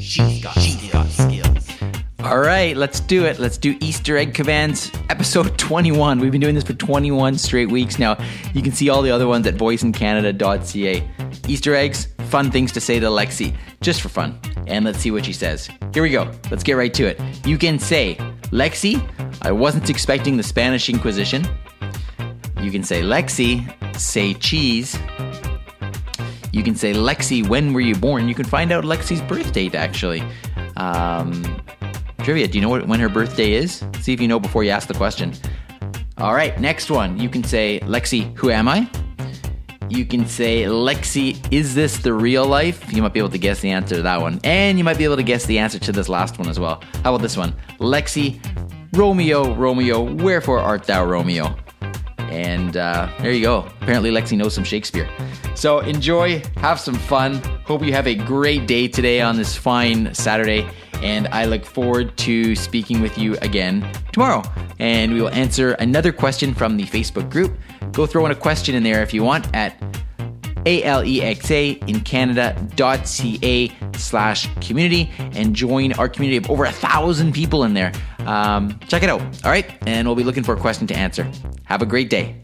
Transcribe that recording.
She's got, she's got skills. All right, let's do it. Let's do Easter egg Cavans episode 21. We've been doing this for 21 straight weeks now. You can see all the other ones at voiceincanada.ca. Easter eggs, fun things to say to Lexi, just for fun. And let's see what she says. Here we go. Let's get right to it. You can say, Lexi, I wasn't expecting the Spanish Inquisition. You can say, Lexi, say cheese. You can say, Lexi, when were you born? You can find out Lexi's birth date, actually. Um, trivia, do you know what, when her birthday is? See if you know before you ask the question. All right, next one. You can say, Lexi, who am I? You can say, Lexi, is this the real life? You might be able to guess the answer to that one. And you might be able to guess the answer to this last one as well. How about this one? Lexi, Romeo, Romeo, wherefore art thou Romeo? And uh, there you go. Apparently, Lexi knows some Shakespeare. So enjoy, have some fun. Hope you have a great day today on this fine Saturday. And I look forward to speaking with you again tomorrow. And we will answer another question from the Facebook group. Go throw in a question in there if you want at alexa in canada.ca slash community and join our community of over a thousand people in there um, check it out. All right. And we'll be looking for a question to answer. Have a great day